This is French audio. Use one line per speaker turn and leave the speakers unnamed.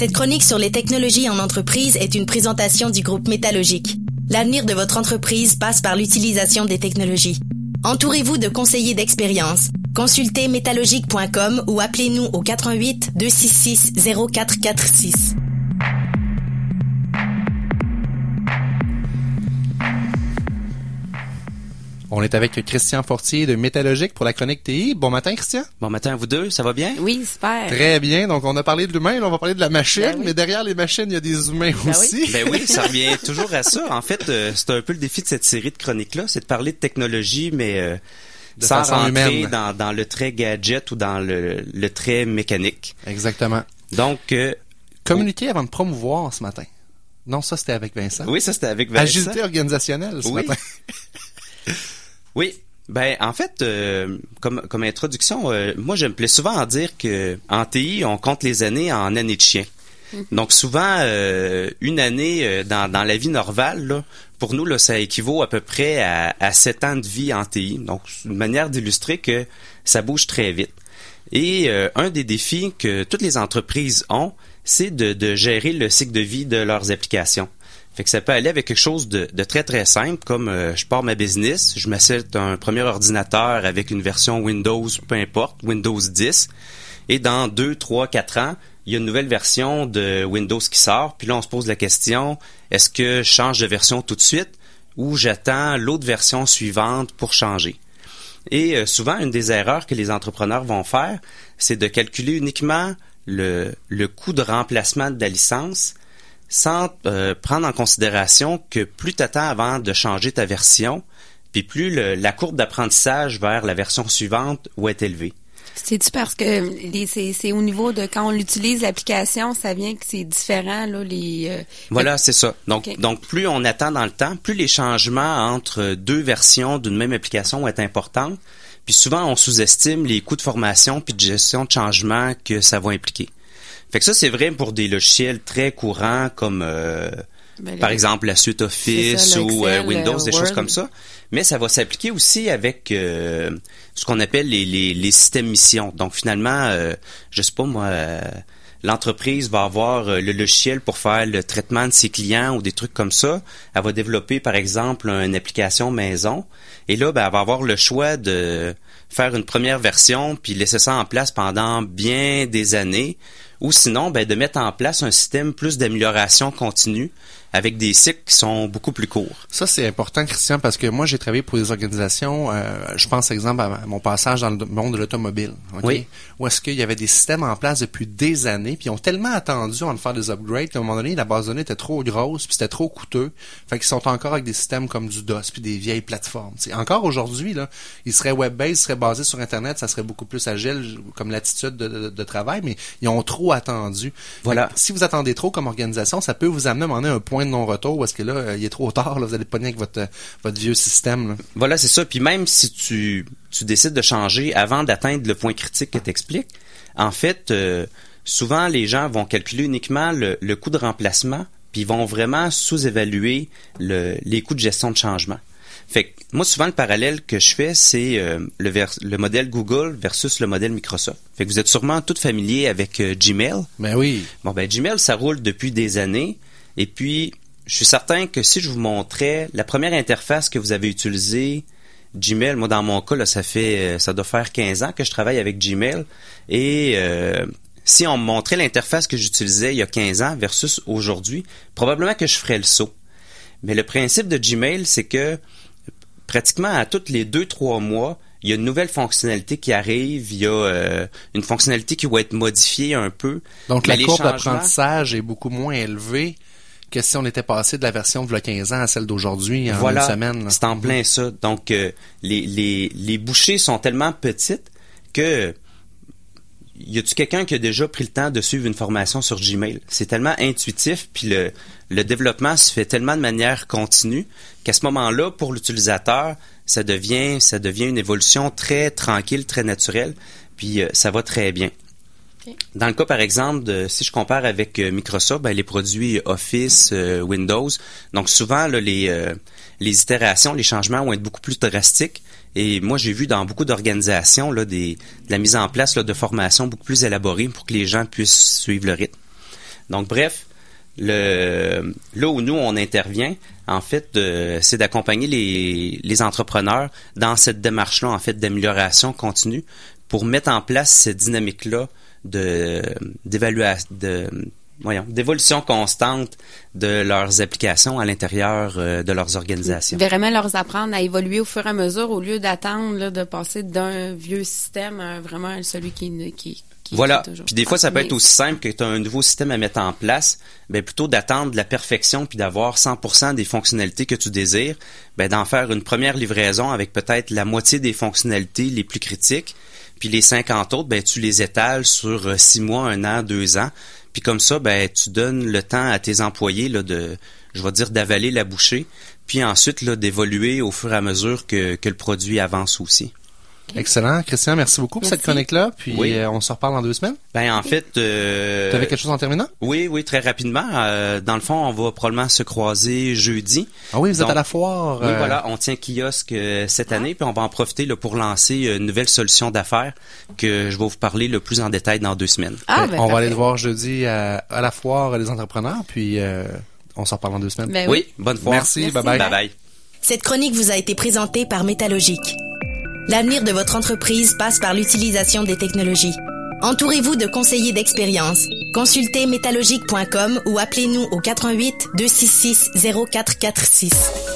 Cette chronique sur les technologies en entreprise est une présentation du groupe Métallogique. L'avenir de votre entreprise passe par l'utilisation des technologies. Entourez-vous de conseillers d'expérience. Consultez métallogique.com ou appelez-nous au 88 266 0446.
On est avec Christian Fortier de Métallogique pour la chronique TI. Bon matin, Christian.
Bon matin à vous deux, ça va bien?
Oui, super.
Très bien. Donc, on a parlé de l'humain, là, on va parler de la machine,
Ben oui.
mais derrière les machines, il y a des humains
Ben
aussi.
Ben oui, ça revient toujours à ça. En fait, euh, c'est un peu le défi de cette série de chroniques-là, c'est de parler de technologie, mais euh,
De
sans
façon
rentrer
humaine.
dans, dans le trait gadget ou dans le, le trait mécanique.
Exactement.
Donc, euh,
Communiquer avant de promouvoir ce matin. Non, ça, c'était avec Vincent.
oui, ça c'était avec Vincent.
Agilité organisationnelle ce
Oui.
matin.
Oui. Ben, en fait, euh, comme, comme introduction, euh, moi, je me plais souvent à dire que en TI, on compte les années en années de chien. Donc, souvent, euh, une année euh, dans, dans la vie normale, là, pour nous, là, ça équivaut à peu près à, à sept ans de vie en TI. Donc, c'est une manière d'illustrer que ça bouge très vite. Et euh, un des défis que toutes les entreprises ont, c'est de, de gérer le cycle de vie de leurs applications. Que ça peut aller avec quelque chose de, très très simple, comme euh, je pars ma business, je m'achète un premier ordinateur avec une version Windows, peu importe, Windows 10, et dans 2, 3, 4 ans, il y a une nouvelle version de Windows qui sort, puis là on se pose la question, est-ce que je change de version tout de suite ou j'attends l'autre version suivante pour changer? Et euh, souvent, une des erreurs que les entrepreneurs vont faire, c'est de calculer uniquement le, le coût de remplacement de la licence sans euh, prendre en considération que plus tu attends avant de changer ta version, puis plus le- la courbe d'apprentissage vers la version suivante va être élevée.
C'est-tu parce que c'est au niveau de quand on utilise l'application, ça vient que c'est différent, là, les... euh,
Voilà, c'est ça. Donc, donc plus on attend dans le temps, plus les changements entre deux versions d'une même application vont être importants. Puis souvent, on sous-estime les coûts de formation puis de gestion de changement que ça va impliquer. Fait que ça, c'est vrai pour des logiciels très courants comme, euh,
ben,
par
le-
exemple, la suite Office
ça,
ou euh, Windows, des choses
Word.
comme ça. Mais ça va s'appliquer aussi avec euh, ce qu'on appelle les, les, les systèmes mission. Donc finalement, euh, je sais pas moi, euh, l'entreprise va avoir euh, le logiciel pour faire le traitement de ses clients ou des trucs comme ça. Elle va développer par exemple une application maison. Et là, ben, elle va avoir le choix de faire une première version puis laisser ça en place pendant bien des années ou sinon ben, de mettre en place un système plus d'amélioration continue avec des cycles qui sont beaucoup plus courts.
Ça, c'est important, Christian, parce que moi, j'ai travaillé pour des organisations, euh, je pense, exemple, à mon passage dans le monde de l'automobile.
Oui.
Où est-ce qu'il y avait des systèmes en place depuis des années, puis ils ont tellement attendu de faire des upgrades qu'à un moment donné, la base de données était trop grosse, puis c'était trop coûteux. Fait qu'ils sont encore avec des systèmes comme du DOS, puis des vieilles plateformes. T'sais, encore aujourd'hui, là, ils seraient web-based, ils seraient basés sur Internet, ça serait beaucoup plus agile comme l'attitude de, de- de travail, mais ils ont trop attendu.
Voilà.
Que si vous attendez trop comme organisation, ça peut vous amener à un moment donné à un point de non-retour où est-ce que là, euh, il est trop tard, là, vous allez pogner avec votre, euh, votre vieux système. Là.
Voilà, c'est ça. Puis même si tu, tu décides de changer avant d'atteindre le point critique que tu expliques, en fait, euh, souvent les gens vont calculer uniquement le, le coût de remplacement, puis ils vont vraiment sous-évaluer le- les coûts de gestion de changement. Fait que moi, souvent, le parallèle que je fais, c'est euh, le modèle Google versus le modèle Microsoft. Fait que vous êtes sûrement tous familiers avec euh, Gmail.
Ben oui.
Bon, ben Gmail, ça roule depuis des années. Et puis, je suis certain que si je vous montrais la première interface que vous avez utilisée, Gmail, moi dans mon cas, là, ça fait, euh, ça doit faire 15 ans que je travaille avec Gmail. Et euh, si on me montrait l'interface que j'utilisais il y a 15 ans versus aujourd'hui, probablement que je ferais le saut. Mais le principe de Gmail, c'est que pratiquement à tous les deux, trois mois, il y a une nouvelle fonctionnalité qui arrive, il y a euh, une fonctionnalité qui va être modifiée un peu.
Donc la courbe d'apprentissage est beaucoup moins élevée que si on était passé de la version de 15 ans à celle d'aujourd'hui en
voilà,
une semaine.
c'est en plein ça. Donc, euh, les, les, les bouchées sont tellement petites que y a-tu quelqu'un qui a déjà pris le temps de suivre une formation sur Gmail? C'est tellement intuitif, puis le, le développement se fait tellement de manière continue qu'à ce moment-là, pour l'utilisateur, ça devient, ça devient une évolution très tranquille, très naturelle, puis euh, ça va très bien. Dans le cas, par exemple, de, si je compare avec euh, Microsoft, ben, les produits Office, euh, Windows, donc souvent les, euh, les itérations, les changements vont être beaucoup plus drastiques. Et moi, j'ai vu dans beaucoup d'organisations de la mise en place de formations beaucoup plus élaborées pour que les gens puissent suivre le rythme. Donc, bref, là où nous, on intervient, en fait, c'est d'accompagner les, les entrepreneurs dans cette démarche-là, en fait, d'amélioration continue pour mettre en place cette dynamique-là de d'évaluation de voyons, d'évolution constante de leurs applications à l'intérieur euh, de leurs organisations.
Vraiment leur apprendre à évoluer au fur et à mesure au lieu d'attendre de passer d'un vieux système à vraiment celui qui qui
voilà. Puis des fois, ça peut être aussi simple que tu as un nouveau système à mettre en place. Ben, plutôt d'attendre la perfection puis d'avoir 100% des fonctionnalités que tu désires, ben, d'en faire une première livraison avec peut-être la moitié des fonctionnalités les plus critiques puis les 50 autres, ben, tu les étales sur euh, six mois, un an, deux ans. Puis comme ça, ben, tu donnes le temps à tes employés là, de, je vais dire, d'avaler la bouchée, puis ensuite là, d'évoluer au fur et à mesure que, que le produit avance aussi.
Excellent. Christian, merci beaucoup pour cette chronique-là. Puis euh, on se reparle dans deux semaines.
Ben en fait, euh,
tu avais quelque chose en terminant?
Oui, oui, très rapidement. Euh, dans le fond, on va probablement se croiser jeudi.
Ah oui, vous êtes à la foire.
Oui, voilà, on tient kiosque cette année, puis on va en profiter là, pour lancer une nouvelle solution d'affaires que je vais vous parler le plus en détail dans deux semaines.
Ah, ben, on va aller le voir jeudi à, la foire des entrepreneurs, puis on s'en reparle dans deux semaines.
Ben oui. bonne foire.
Merci, bye bye.
Bye bye.
Cette chronique vous a été présentée par Métallogique. L'avenir de votre entreprise passe par l'utilisation des technologies. Entourez-vous de conseillers d'expérience. Consultez métallogique.com ou appelez-nous au 88 266 0446.